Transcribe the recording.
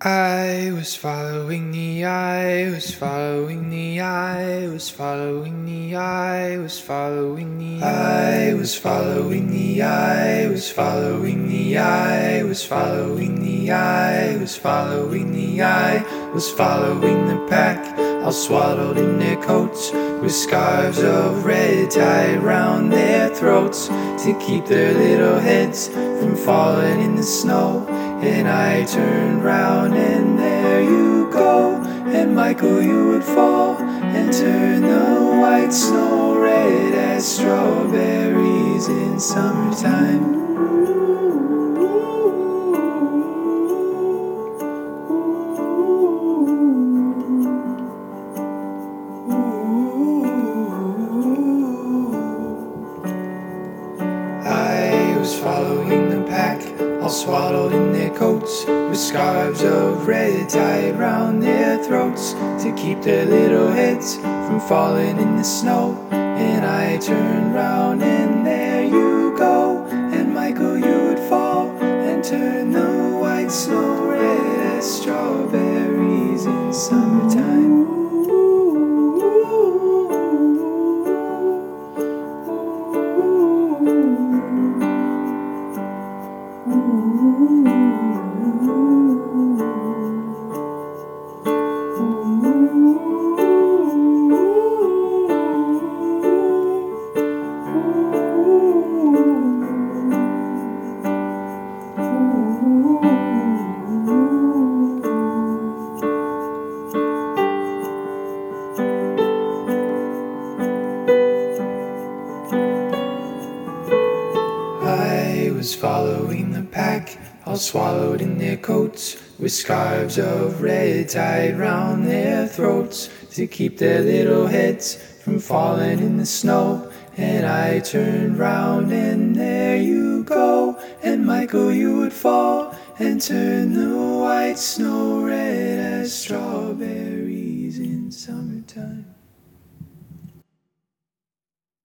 I was following the eye, was following the eye, was following the eye, was following the eye, was following the eye, was following the eye, was following the eye, was following the eye, was following the pack, all swaddled in their coats, with scarves of red tied round their throats to keep their little heads from falling in the snow. And I turned round and there you go. And Michael, you would fall and turn the white snow red as strawberries in summertime. All swaddled in their coats, with scarves of red tied round their throats to keep their little heads from falling in the snow. And I turned round, and there you go. And Michael, you would fall and turn the white snow red as strawberries in summertime. Was following the pack, all swallowed in their coats, with scarves of red tied round their throats to keep their little heads from falling in the snow. And I turned round, and there you go. And Michael, you would fall and turn the white snow red as strawberries in summertime.